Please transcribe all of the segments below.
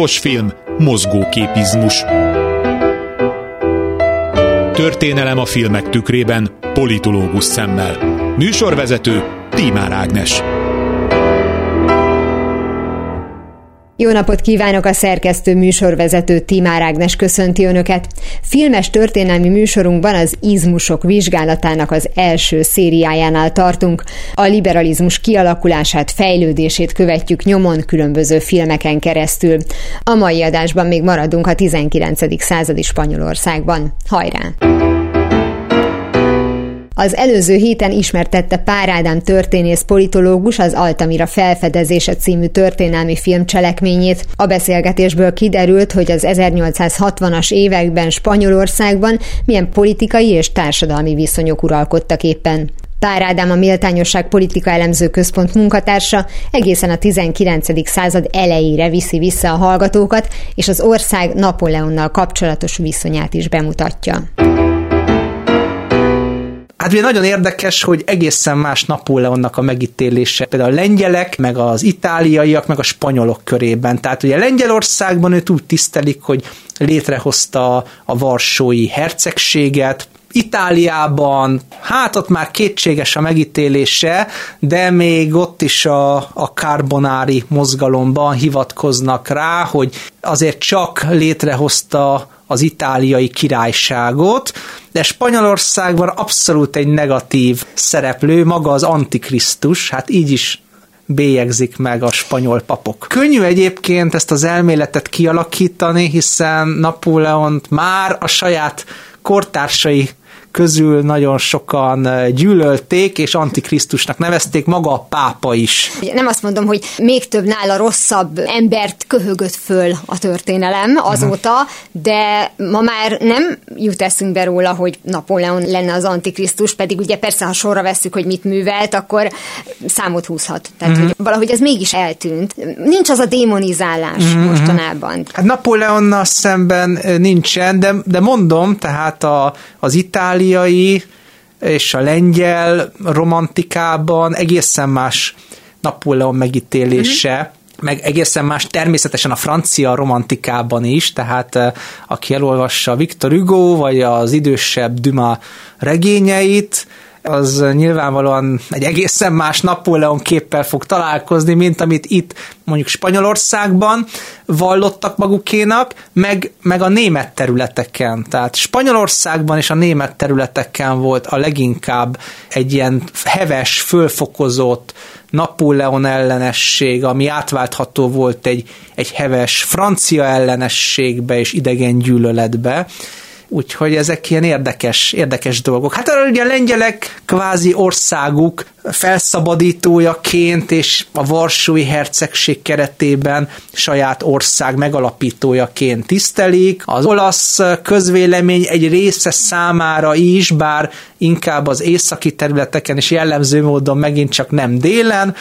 Hangos film, mozgóképizmus. Történelem a filmek tükrében, politológus szemmel. Műsorvezető Tímár Ágnes. Jó napot kívánok a szerkesztő műsorvezető Timár Ágnes köszönti Önöket. Filmes történelmi műsorunkban az izmusok vizsgálatának az első szériájánál tartunk. A liberalizmus kialakulását, fejlődését követjük nyomon különböző filmeken keresztül. A mai adásban még maradunk a 19. századi Spanyolországban. Hajrá! Az előző héten ismertette Pár Ádám történész politológus az Altamira felfedezése című történelmi film cselekményét. A beszélgetésből kiderült, hogy az 1860-as években Spanyolországban milyen politikai és társadalmi viszonyok uralkodtak éppen. Pár Ádám a Méltányosság Politika Elemző Központ munkatársa egészen a 19. század elejére viszi vissza a hallgatókat, és az ország Napóleonnal kapcsolatos viszonyát is bemutatja. Hát ugye nagyon érdekes, hogy egészen más Napóleonnak a megítélése, például a lengyelek, meg az itáliaiak, meg a spanyolok körében. Tehát ugye Lengyelországban őt úgy tisztelik, hogy létrehozta a varsói hercegséget, Itáliában, hát ott már kétséges a megítélése, de még ott is a, a karbonári mozgalomban hivatkoznak rá, hogy azért csak létrehozta az itáliai királyságot, de Spanyolországban abszolút egy negatív szereplő, maga az Antikrisztus, hát így is bélyegzik meg a spanyol papok. Könnyű egyébként ezt az elméletet kialakítani, hiszen Napóleont már a saját kortársai közül nagyon sokan gyűlölték, és antikrisztusnak nevezték, maga a pápa is. Nem azt mondom, hogy még több nála rosszabb embert köhögött föl a történelem azóta, de ma már nem jut eszünkbe róla, hogy Napóleon lenne az antikrisztus, pedig ugye persze, ha sorra vesszük, hogy mit művelt, akkor számot húzhat. Tehát, uh-huh. hogy valahogy ez mégis eltűnt. Nincs az a démonizálás uh-huh. mostanában. Hát Napóleonnal szemben nincsen, de, de mondom, tehát a, az itáli itáliai és a lengyel romantikában egészen más Napóleon megítélése, mm-hmm meg egészen más természetesen a francia romantikában is, tehát eh, aki elolvassa Victor Hugo, vagy az idősebb Dumas regényeit, az nyilvánvalóan egy egészen más Napóleon képpel fog találkozni, mint amit itt mondjuk Spanyolországban vallottak magukénak, meg, meg a német területeken. Tehát Spanyolországban és a német területeken volt a leginkább egy ilyen heves, fölfokozott Napóleon ellenesség, ami átváltható volt egy, egy heves francia ellenességbe és idegen gyűlöletbe Úgyhogy ezek ilyen érdekes, érdekes dolgok. Hát ugye a lengyelek kvázi országuk felszabadítójaként és a Varsói Hercegség keretében saját ország megalapítójaként tisztelik. Az olasz közvélemény egy része számára is, bár inkább az északi területeken és jellemző módon megint csak nem délen,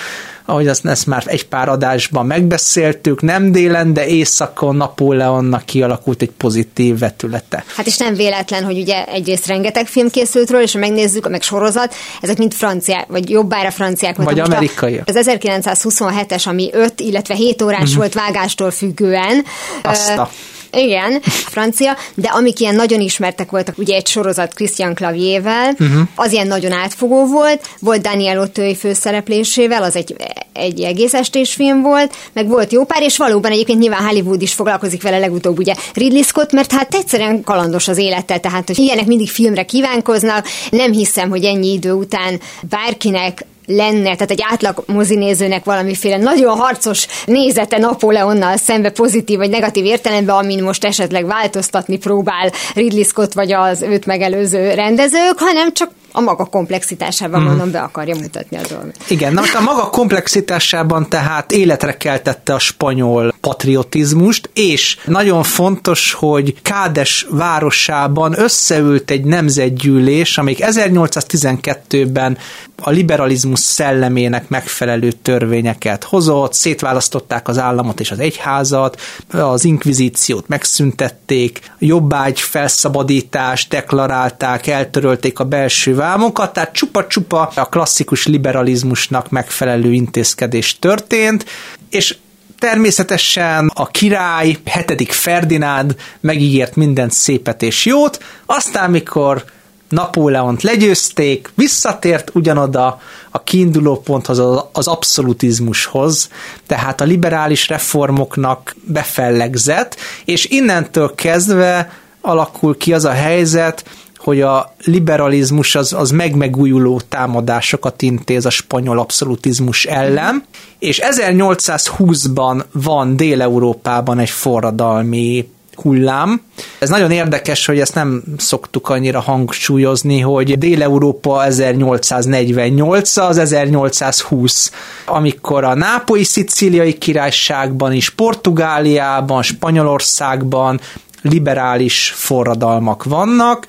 ahogy azt ezt már egy pár adásban megbeszéltük, nem délen, de északon Napóleonnak kialakult egy pozitív vetülete. Hát és nem véletlen, hogy ugye egyrészt rengeteg film készült róla, és ha megnézzük, meg sorozat, ezek mind franciák, vagy jobbára franciák. Vagy amerikai. Az 1927-es, ami 5, illetve 7 órás uh-huh. volt vágástól függően. Azt a igen, francia, de amik ilyen nagyon ismertek voltak, ugye egy sorozat Christian Claviervel, uh-huh. az ilyen nagyon átfogó volt, volt Daniel Ottői főszereplésével, az egy, egy egész estés film volt, meg volt jó pár, és valóban egyébként nyilván Hollywood is foglalkozik vele legutóbb, ugye Ridley Scott, mert hát egyszerűen kalandos az élete, tehát hogy ilyenek mindig filmre kívánkoznak, nem hiszem, hogy ennyi idő után bárkinek lenne, tehát egy átlag mozinézőnek valamiféle nagyon harcos nézete Napóleonnal szembe pozitív vagy negatív értelemben, amin most esetleg változtatni próbál Ridley Scott vagy az őt megelőző rendezők, hanem csak a maga komplexitásában, hmm. mondom, be akarja mutatni a dolgot. Igen, na most a maga komplexitásában tehát életre keltette a spanyol patriotizmust, és nagyon fontos, hogy Kádes városában összeült egy nemzetgyűlés, amik 1812-ben a liberalizmus szellemének megfelelő törvényeket hozott, szétválasztották az államot és az egyházat, az inkvizíciót megszüntették, jobbágy felszabadítást deklarálták, eltörölték a belső vámokat, tehát csupa-csupa a klasszikus liberalizmusnak megfelelő intézkedés történt, és Természetesen a király, hetedik Ferdinánd megígért mindent szépet és jót, aztán mikor Napóleont legyőzték, visszatért ugyanoda a kiinduló ponthoz, az abszolutizmushoz, tehát a liberális reformoknak befellegzett, és innentől kezdve alakul ki az a helyzet, hogy a liberalizmus az, az megmegújuló támadásokat intéz a spanyol abszolutizmus ellen, és 1820-ban van Dél-Európában egy forradalmi hullám. Ez nagyon érdekes, hogy ezt nem szoktuk annyira hangsúlyozni, hogy Dél-Európa 1848 az 1820, amikor a nápolyi szicíliai királyságban is, Portugáliában, Spanyolországban liberális forradalmak vannak,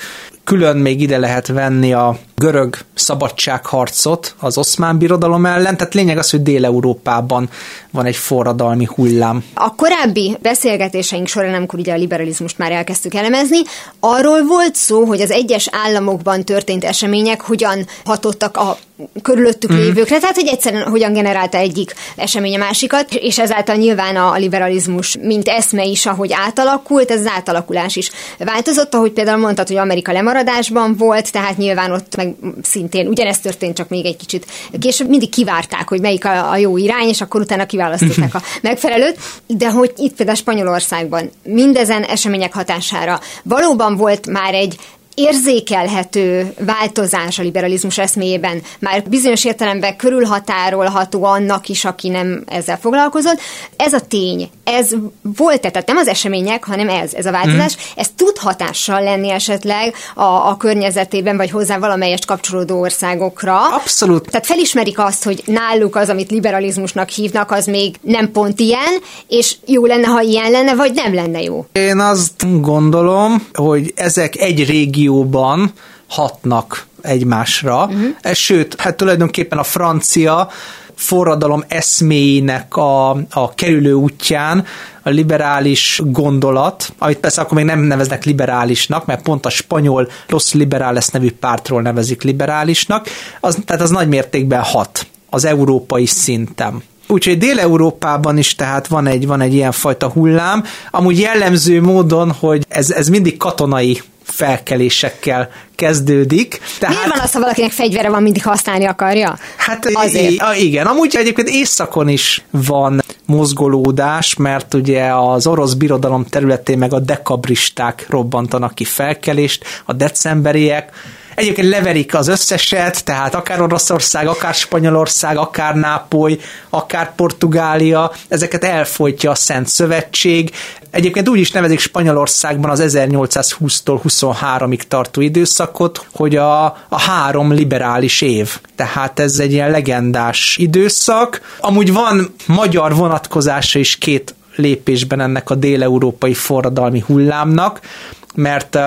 külön még ide lehet venni a görög szabadságharcot az oszmán birodalom ellen, tehát lényeg az, hogy Dél-Európában van egy forradalmi hullám. A korábbi beszélgetéseink során, amikor ugye a liberalizmust már elkezdtük elemezni, arról volt szó, hogy az egyes államokban történt események hogyan hatottak a körülöttük mm. lévőkre, tehát hogy egyszerűen hogyan generálta egyik esemény a másikat, és ezáltal nyilván a liberalizmus, mint eszme is, ahogy átalakult, ez az átalakulás is változott, ahogy például mondtad, hogy Amerika lemaradásban volt, tehát nyilván ott meg szintén ugyanezt történt, csak még egy kicsit később. Mindig kivárták, hogy melyik a, a jó irány, és akkor utána kiválasztották a megfelelőt, de hogy itt például Spanyolországban mindezen események hatására valóban volt már egy érzékelhető változás a liberalizmus eszméjében, már bizonyos értelemben körülhatárolható annak is, aki nem ezzel foglalkozott. Ez a tény, ez volt, tehát nem az események, hanem ez, ez a változás, mm. ez tud hatással lenni esetleg a, a környezetében, vagy hozzá valamelyest kapcsolódó országokra. Abszolút. Tehát felismerik azt, hogy náluk az, amit liberalizmusnak hívnak, az még nem pont ilyen, és jó lenne, ha ilyen lenne, vagy nem lenne jó. Én azt gondolom, hogy ezek egy régióban hatnak egymásra. Uh-huh. Sőt, hát tulajdonképpen a francia forradalom eszméinek a, a kerülő útján a liberális gondolat, amit persze akkor még nem neveznek liberálisnak, mert pont a spanyol Los Liberales nevű pártról nevezik liberálisnak, az, tehát az nagy mértékben hat az európai szinten. Úgyhogy Dél-Európában is tehát van egy, van egy ilyen fajta hullám, amúgy jellemző módon, hogy ez, ez mindig katonai felkelésekkel kezdődik. Tehát, Miért van az, ha valakinek fegyvere van, mindig használni akarja? Hát Azért. igen, amúgy egyébként északon is van mozgolódás, mert ugye az orosz birodalom területén meg a dekabristák robbantanak ki felkelést, a decemberiek, Egyébként leverik az összeset, tehát akár Oroszország, akár Spanyolország, akár Nápoly, akár Portugália, ezeket elfolytja a Szent Szövetség. Egyébként úgy is nevezik Spanyolországban az 1820-tól 23-ig tartó időszakot, hogy a, a három liberális év. Tehát ez egy ilyen legendás időszak. Amúgy van magyar vonatkozása is két lépésben ennek a déleurópai forradalmi hullámnak, mert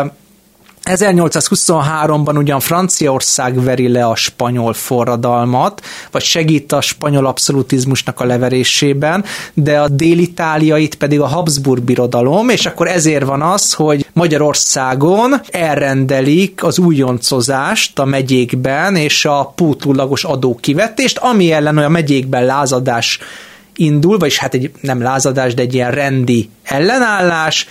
1823-ban ugyan Franciaország veri le a spanyol forradalmat, vagy segít a spanyol abszolutizmusnak a leverésében, de a délitáliait pedig a Habsburg birodalom, és akkor ezért van az, hogy Magyarországon elrendelik az újoncozást a megyékben, és a pótulagos adókivetést, ami ellen olyan megyékben lázadás indul, vagyis hát egy nem lázadás, de egy ilyen rendi ellenállás,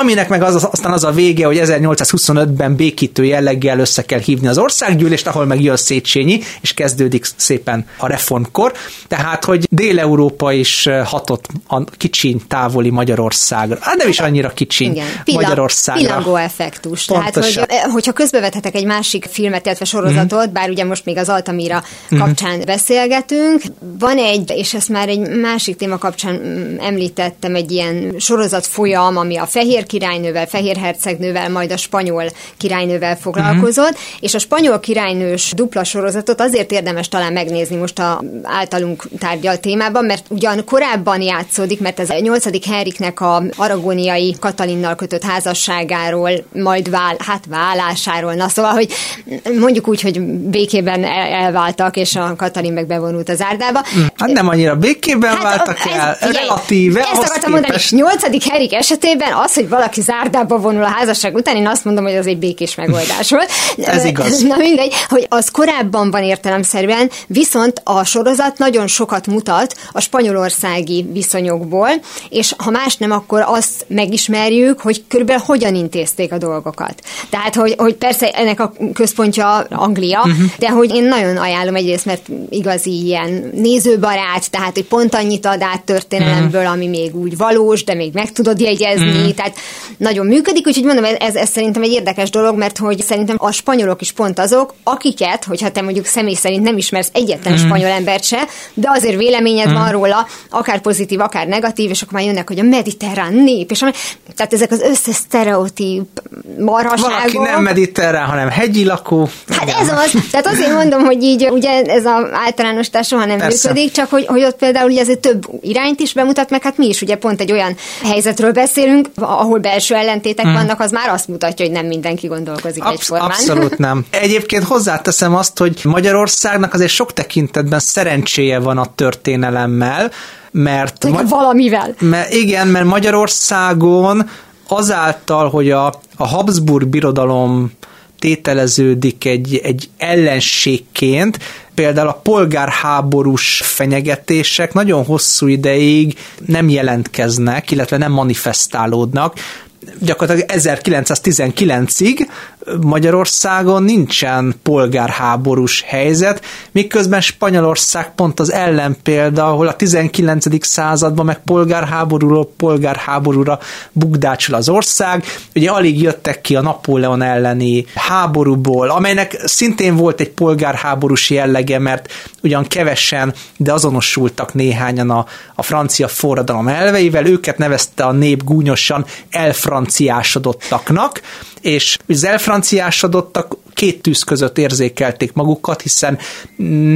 aminek meg az, aztán az a vége, hogy 1825-ben békítő jelleggel össze kell hívni az országgyűlést, ahol meg jön Széchenyi, és kezdődik szépen a reformkor. Tehát, hogy Dél-Európa is hatott a kicsiny távoli Magyarországra. Hát nem is annyira kicsiny Igen. Magyarországra. Pillangó effektus. Pontosan. Tehát, hogy, hogyha közbevethetek egy másik filmet, illetve sorozatot, mm. bár ugye most még az Altamira mm. kapcsán beszélgetünk, van egy, és ezt már egy másik téma kapcsán mm, említettem, egy ilyen sorozat folyam, ami a fehér fehér királynővel, fehér hercegnővel, majd a spanyol királynővel foglalkozott, uh-huh. és a spanyol királynős dupla sorozatot azért érdemes talán megnézni most a általunk tárgyalt témában, mert ugyan korábban játszódik, mert ez a 8. Henriknek a aragóniai Katalinnal kötött házasságáról, majd vál, hát válásáról, na szóval, hogy mondjuk úgy, hogy békében elváltak, és a Katalin meg bevonult az árdába. Hát nem annyira békében hát váltak el, ez, relatíve. Ezt akartam mondani, 8. Henrik esetében az, hogy valaki zárdába vonul a házasság után, én azt mondom, hogy az egy békés megoldás volt. Ez igaz. Na mindegy, hogy az korábban van értelemszerűen, viszont a sorozat nagyon sokat mutat a spanyolországi viszonyokból, és ha más nem, akkor azt megismerjük, hogy körülbelül hogyan intézték a dolgokat. Tehát, hogy, hogy persze ennek a központja Anglia, uh-huh. de hogy én nagyon ajánlom egyrészt, mert igazi ilyen nézőbarát, tehát, hogy pont annyit ad át történelemből, uh-huh. ami még úgy valós, de még meg tudod jegyezni, uh-huh. tehát nagyon működik, úgyhogy mondom, ez, ez szerintem egy érdekes dolog, mert hogy szerintem a spanyolok is pont azok, akiket, hogyha te mondjuk személy szerint nem ismersz egyetlen uh-huh. spanyol embert se, de azért véleményed uh-huh. van róla, akár pozitív, akár negatív, és akkor már jönnek, hogy a mediterrán nép, és ami, tehát ezek az összes sztereotíp marhaságok. Valaki nem mediterrán, hanem hegyi lakó. Hát ez az, tehát azért mondom, hogy így ugye ez az általánosítás soha nem Persze. működik, csak hogy, hogy ott például ugye azért több irányt is bemutat, meg hát mi is ugye pont egy olyan helyzetről beszélünk, ahol belső ellentétek hmm. vannak, az már azt mutatja, hogy nem mindenki gondolkozik Absz- egyformán. Abszolút nem. Egyébként hozzáteszem azt, hogy Magyarországnak azért sok tekintetben szerencséje van a történelemmel, mert... Ma- valamivel. Mert igen, mert Magyarországon azáltal, hogy a, a Habsburg birodalom tételeződik egy, egy ellenségként, például a polgárháborús fenyegetések nagyon hosszú ideig nem jelentkeznek, illetve nem manifestálódnak, gyakorlatilag 1919-ig Magyarországon nincsen polgárháborús helyzet, miközben Spanyolország pont az ellenpélda, ahol a 19. században meg polgárháborúról polgárháborúra bukdácsol az ország. Ugye alig jöttek ki a Napóleon elleni háborúból, amelynek szintén volt egy polgárháborús jellege, mert ugyan kevesen, de azonosultak néhányan a, a francia forradalom elveivel, őket nevezte a nép gúnyosan elfranciásodottaknak, és az elfranciásodottak két tűz között érzékelték magukat, hiszen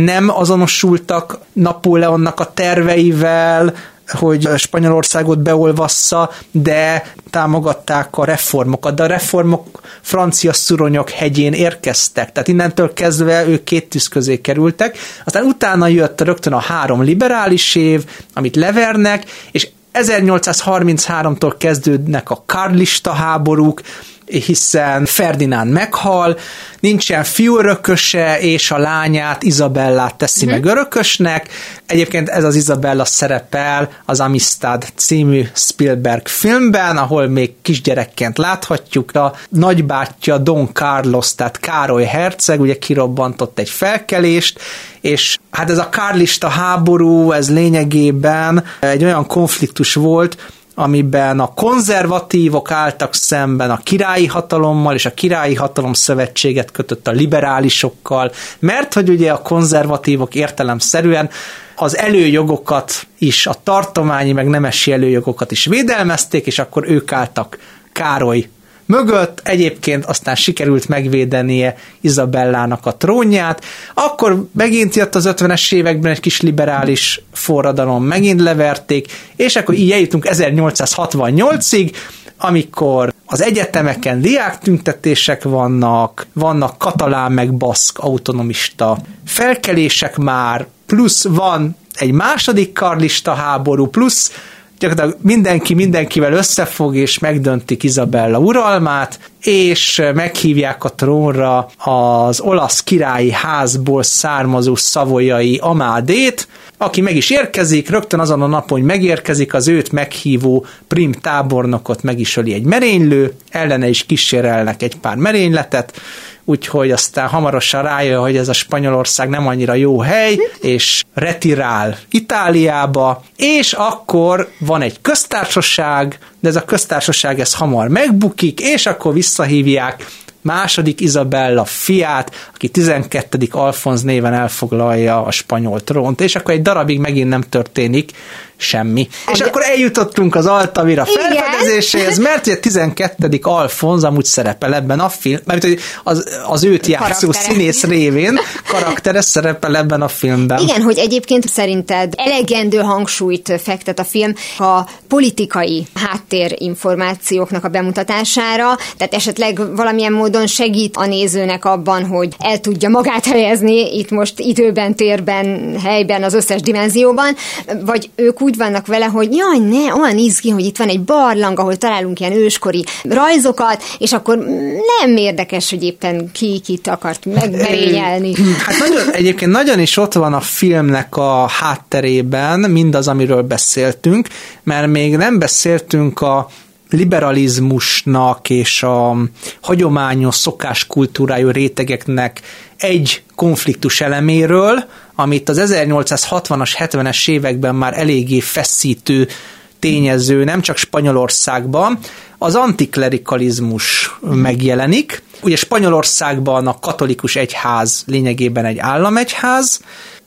nem azonosultak Napóleonnak a terveivel, hogy Spanyolországot beolvassza, de támogatták a reformokat, de a reformok francia szuronyok hegyén érkeztek, tehát innentől kezdve ők két tűz közé kerültek, aztán utána jött rögtön a három liberális év, amit levernek, és 1833-tól kezdődnek a karlista háborúk, hiszen Ferdinánd meghal, nincsen fiú örököse, és a lányát, Izabellát teszi uh-huh. meg örökösnek. Egyébként ez az Izabella szerepel az Amistad című Spielberg filmben, ahol még kisgyerekként láthatjuk. A nagybátyja Don Carlos, tehát Károly herceg, ugye kirobbantott egy felkelést, és hát ez a kárlista háború, ez lényegében egy olyan konfliktus volt, amiben a konzervatívok álltak szemben a királyi hatalommal, és a királyi hatalom szövetséget kötött a liberálisokkal, mert hogy ugye a konzervatívok értelemszerűen az előjogokat is, a tartományi meg nemesi előjogokat is védelmezték, és akkor ők álltak Károly mögött, egyébként aztán sikerült megvédenie Izabellának a trónját, akkor megint jött az 50-es években egy kis liberális forradalom, megint leverték, és akkor így eljutunk 1868-ig, amikor az egyetemeken diák tüntetések vannak, vannak katalán meg baszk autonomista felkelések már, plusz van egy második karlista háború, plusz gyakorlatilag mindenki mindenkivel összefog, és megdöntik Izabella uralmát, és meghívják a trónra az olasz királyi házból származó szavolyai Amádét, aki meg is érkezik, rögtön azon a napon, hogy megérkezik, az őt meghívó prim tábornokot meg is öli egy merénylő, ellene is kísérelnek egy pár merényletet, úgyhogy aztán hamarosan rájön, hogy ez a Spanyolország nem annyira jó hely, és retirál Itáliába, és akkor van egy köztársaság, de ez a köztársaság ez hamar megbukik, és akkor visszahívják második Izabella fiát, aki 12. Alfonz néven elfoglalja a spanyol trónt, és akkor egy darabig megint nem történik semmi. És akkor eljutottunk az Altavira felfedezéséhez, mert ugye 12. Alfonz amúgy szerepel ebben a film, mert az, az őt játszó színész révén karaktere szerepel ebben a filmben. Igen, hogy egyébként szerinted elegendő hangsúlyt fektet a film a politikai háttérinformációknak a bemutatására, tehát esetleg valamilyen módon segít a nézőnek abban, hogy el tudja magát helyezni itt most időben, térben, helyben, az összes dimenzióban, vagy ők úgy úgy vannak vele, hogy jaj, ne, olyan izgi, hogy itt van egy barlang, ahol találunk ilyen őskori rajzokat, és akkor nem érdekes, hogy éppen ki kit akart megmerényelni. Hát nagyon, egyébként nagyon is ott van a filmnek a hátterében mindaz, amiről beszéltünk, mert még nem beszéltünk a liberalizmusnak és a hagyományos szokáskultúrájú rétegeknek egy konfliktus eleméről, amit az 1860-as, 70-es években már eléggé feszítő tényező, nem csak Spanyolországban, az antiklerikalizmus megjelenik. Ugye Spanyolországban a katolikus egyház lényegében egy államegyház,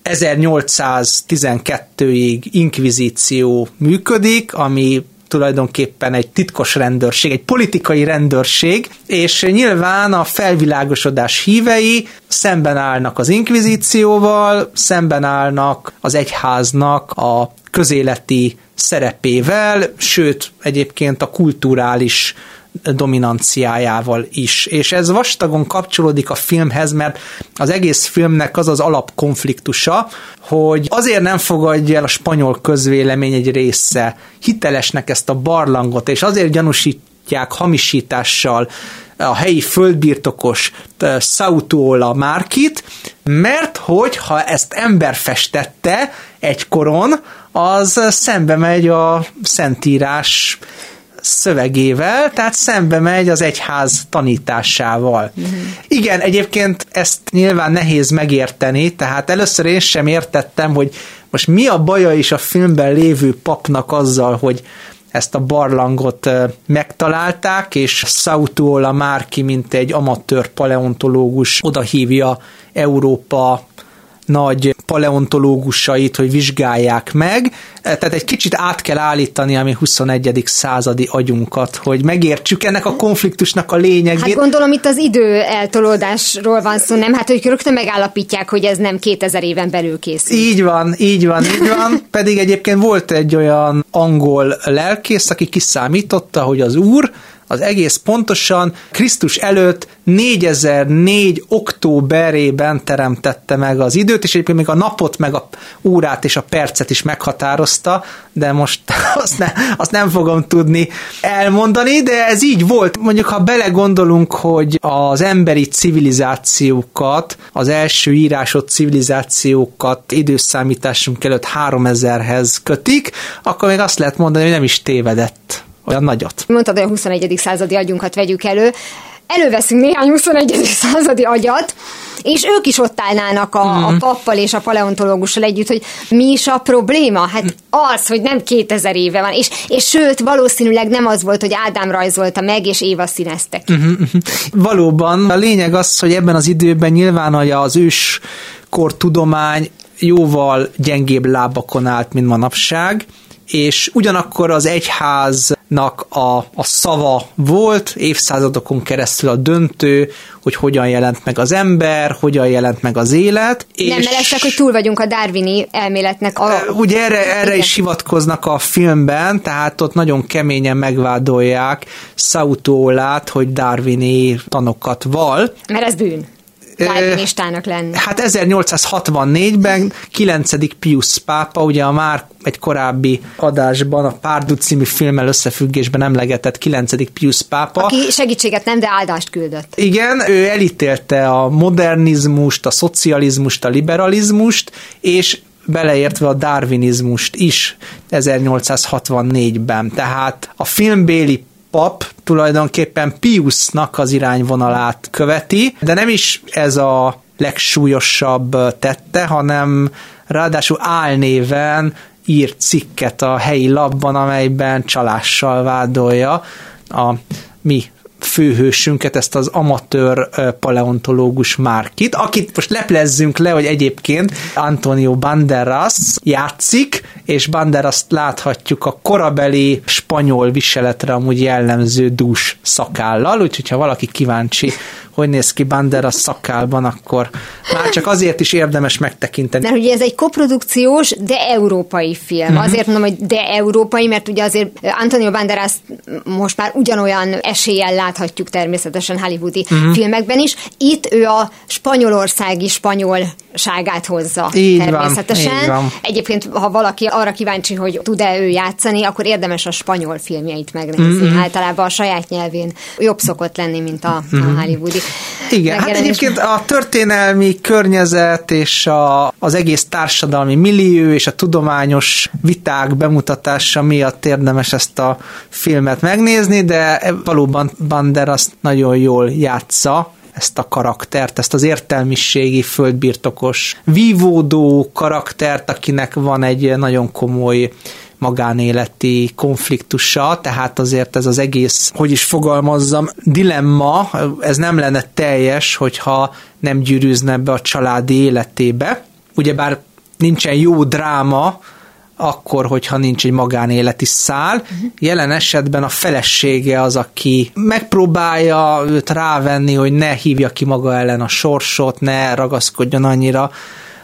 1812-ig inkvizíció működik, ami tulajdonképpen egy titkos rendőrség, egy politikai rendőrség, és nyilván a felvilágosodás hívei szemben állnak az inkvizícióval, szemben állnak az egyháznak a közéleti szerepével, sőt, egyébként a kulturális dominanciájával is. És ez vastagon kapcsolódik a filmhez, mert az egész filmnek az az alapkonfliktusa, hogy azért nem fogadja el a spanyol közvélemény egy része hitelesnek ezt a barlangot, és azért gyanúsítják hamisítással a helyi földbirtokos Sautuola Márkit, mert hogy ha ezt ember festette egykoron, az szembe megy a Szentírás szövegével, tehát szembe megy az egyház tanításával. Uh-huh. Igen, egyébként ezt nyilván nehéz megérteni, tehát először én sem értettem, hogy most mi a baja is a filmben lévő papnak azzal, hogy ezt a barlangot megtalálták, és Sautuola Márki, mint egy amatőr paleontológus odahívja Európa nagy paleontológusait, hogy vizsgálják meg, tehát egy kicsit át kell állítani a mi 21. századi agyunkat, hogy megértsük ennek a konfliktusnak a lényegét. Hát gondolom itt az idő eltolódásról van szó, nem? Hát, hogy rögtön megállapítják, hogy ez nem 2000 éven belül készül. Így van, így van, így van. Pedig egyébként volt egy olyan angol lelkész, aki kiszámította, hogy az úr az egész pontosan Krisztus előtt 4004 októberében teremtette meg az időt, és egyébként még a napot, meg a órát és a percet is meghatározta, de most azt, ne, azt nem fogom tudni elmondani, de ez így volt. Mondjuk, ha belegondolunk, hogy az emberi civilizációkat, az első írásott civilizációkat időszámításunk előtt 3000-hez kötik, akkor még azt lehet mondani, hogy nem is tévedett olyan nagyot. Mondtad, hogy a 21. századi agyunkat vegyük elő. Előveszünk néhány 21. századi agyat, és ők is ott állnának a, mm. a pappal és a paleontológussal együtt, hogy mi is a probléma? Hát az, hogy nem 2000 éve van, és, és sőt, valószínűleg nem az volt, hogy Ádám rajzolta meg, és Éva színeztek. Mm-hmm. Valóban, a lényeg az, hogy ebben az időben nyilván az őskor tudomány jóval gyengébb lábakon állt, mint manapság, és ugyanakkor az egyháznak a, a szava volt évszázadokon keresztül a döntő, hogy hogyan jelent meg az ember, hogyan jelent meg az élet. És Nem melesek, hogy túl vagyunk a darwini elméletnek. A... Ugye erre, erre is hivatkoznak a filmben, tehát ott nagyon keményen megvádolják Sautólát, hogy darwini tanokat val. Mert ez bűn darwinistának lenni. Hát 1864-ben 9. Pius pápa, ugye a már egy korábbi adásban, a Párdu című filmmel összefüggésben emlegetett 9. Pius pápa. Aki segítséget nem, de áldást küldött. Igen, ő elítélte a modernizmust, a szocializmust, a liberalizmust, és beleértve a darwinizmust is 1864-ben. Tehát a filmbéli pap tulajdonképpen Piusnak az irányvonalát követi, de nem is ez a legsúlyosabb tette, hanem ráadásul álnéven írt cikket a helyi labban, amelyben csalással vádolja a mi főhősünket, ezt az amatőr paleontológus Márkit, akit most leplezzünk le, hogy egyébként Antonio Banderas játszik, és Banderas láthatjuk a korabeli spanyol viseletre amúgy jellemző dús szakállal, úgyhogy ha valaki kíváncsi hogy néz ki Banderas szakálban, akkor már csak azért is érdemes megtekinteni. Mert ugye ez egy koprodukciós, de európai film. Uh-huh. Azért mondom, hogy de európai, mert ugye azért Antonio Banderas most már ugyanolyan eséllyel láthatjuk természetesen hollywoodi uh-huh. filmekben is. Itt ő a spanyolországi spanyol ságát hozza Így van, természetesen. így van. Egyébként, ha valaki arra kíváncsi, hogy tud-e ő játszani, akkor érdemes a spanyol filmjeit megnézni. Mm-hmm. Általában a saját nyelvén jobb szokott lenni, mint a, mm-hmm. a hollywoodi. Igen, hát egyébként a történelmi környezet és a, az egész társadalmi millió és a tudományos viták bemutatása miatt érdemes ezt a filmet megnézni, de valóban Banderas nagyon jól játsza, ezt a karaktert, ezt az értelmiségi, földbirtokos, vívódó karaktert, akinek van egy nagyon komoly magánéleti konfliktusa, tehát azért ez az egész, hogy is fogalmazzam, dilemma, ez nem lenne teljes, hogyha nem gyűrűzne be a családi életébe. Ugyebár nincsen jó dráma, akkor, hogyha nincs egy magánéleti szál. Jelen esetben a felesége az, aki megpróbálja őt rávenni, hogy ne hívja ki maga ellen a sorsot, ne ragaszkodjon annyira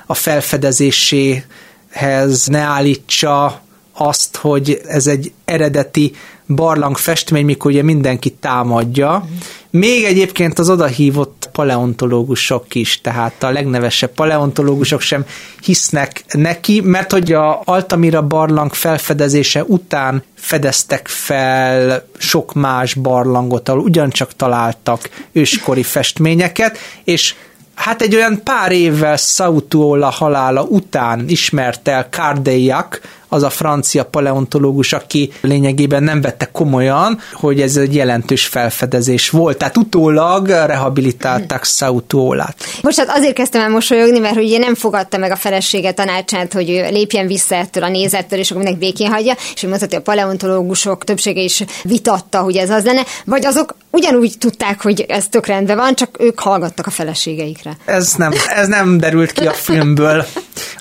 a felfedezéséhez, ne állítsa azt, hogy ez egy eredeti barlang festmény, mikor ugye mindenki támadja. Még egyébként az odahívott paleontológusok is, tehát a legnevesebb paleontológusok sem hisznek neki, mert hogy a Altamira barlang felfedezése után fedeztek fel sok más barlangot, ahol ugyancsak találtak őskori festményeket, és hát egy olyan pár évvel Sautuola halála után ismert el Cardeillac, az a francia paleontológus, aki lényegében nem vette komolyan, hogy ez egy jelentős felfedezés volt. Tehát utólag rehabilitálták Sautuolát. Most hát azért kezdtem el mosolyogni, mert ugye nem fogadta meg a felesége tanácsát, hogy lépjen vissza ettől a nézettől, és akkor mindenki békén hagyja, és hogy mondta, hogy a paleontológusok többsége is vitatta, hogy ez az lenne, vagy azok ugyanúgy tudták, hogy ez tök rendben van, csak ők hallgattak a feleségeikre. Ez nem, ez nem derült ki a filmből.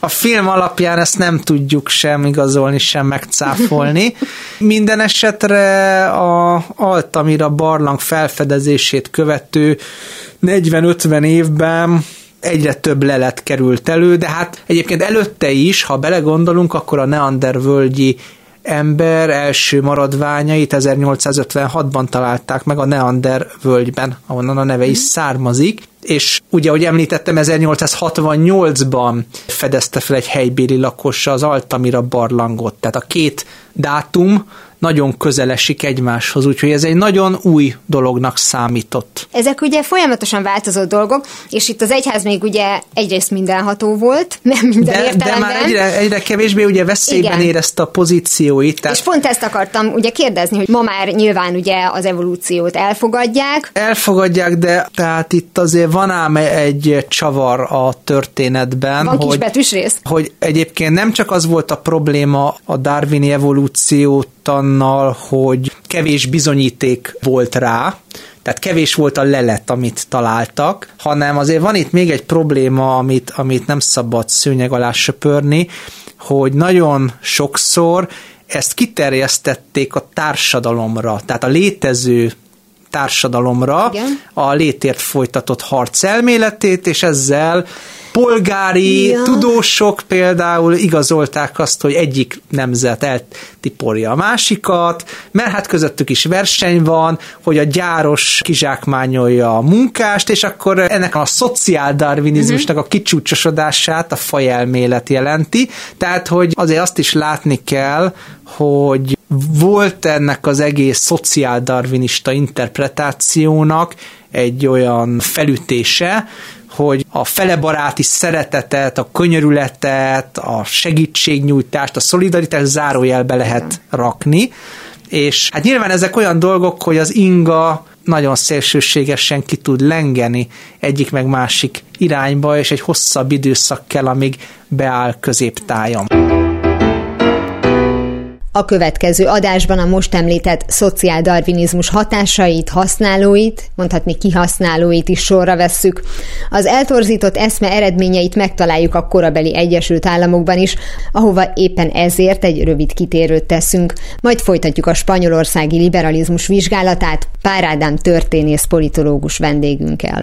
A film alapján ezt nem tudjuk sem igazolni, sem megcáfolni. Minden esetre a Altamira barlang felfedezését követő 40-50 évben egyre több lelet került elő, de hát egyébként előtte is, ha belegondolunk, akkor a Neander völgyi ember első maradványait 1856-ban találták meg a Neander völgyben, ahonnan a neve is származik, és ugye, ahogy említettem, 1868-ban fedezte fel egy helybéli lakossa az Altamira barlangot, tehát a két dátum nagyon közel esik egymáshoz, úgyhogy ez egy nagyon új dolognak számított. Ezek ugye folyamatosan változó dolgok, és itt az egyház még ugye egyrészt mindenható volt, nem minden de, értelemben. De már egyre, egyre kevésbé ugye veszélyben Igen. érezte a pozícióit. Tehát... És pont ezt akartam ugye kérdezni, hogy ma már nyilván ugye az evolúciót elfogadják. Elfogadják, de tehát itt azért van ám egy csavar a történetben. Van hogy, kisbetűs rész? Hogy egyébként nem csak az volt a probléma a darwini evolúciót annal, hogy kevés bizonyíték volt rá, tehát kevés volt a lelet, amit találtak, hanem azért van itt még egy probléma, amit, amit nem szabad szőnyeg alá söpörni, hogy nagyon sokszor ezt kiterjesztették a társadalomra, tehát a létező társadalomra Igen. a létért folytatott harc elméletét, és ezzel polgári ja. tudósok például igazolták azt, hogy egyik nemzet eltiporja a másikat, mert hát közöttük is verseny van, hogy a gyáros kizsákmányolja a munkást, és akkor ennek a szociáldarvinizmusnak a kicsúcsosodását a fajelmélet jelenti. Tehát, hogy azért azt is látni kell, hogy volt ennek az egész szociáldarvinista interpretációnak egy olyan felütése, hogy a felebaráti szeretetet, a könyörületet, a segítségnyújtást, a szolidaritást zárójelbe lehet rakni, és hát nyilván ezek olyan dolgok, hogy az inga nagyon szélsőségesen ki tud lengeni egyik meg másik irányba, és egy hosszabb időszak kell, amíg beáll középtájon. A következő adásban a most említett szociáldarvinizmus hatásait, használóit, mondhatni kihasználóit is sorra vesszük. Az eltorzított eszme eredményeit megtaláljuk a korabeli Egyesült Államokban is, ahova éppen ezért egy rövid kitérőt teszünk. Majd folytatjuk a spanyolországi liberalizmus vizsgálatát Pár Ádám történész politológus vendégünkkel.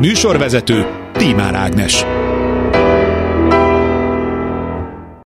Műsorvezető Tímár Ágnes.